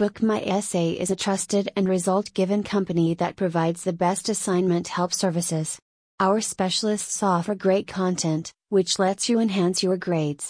Book My Essay is a trusted and result given company that provides the best assignment help services. Our specialists offer great content, which lets you enhance your grades.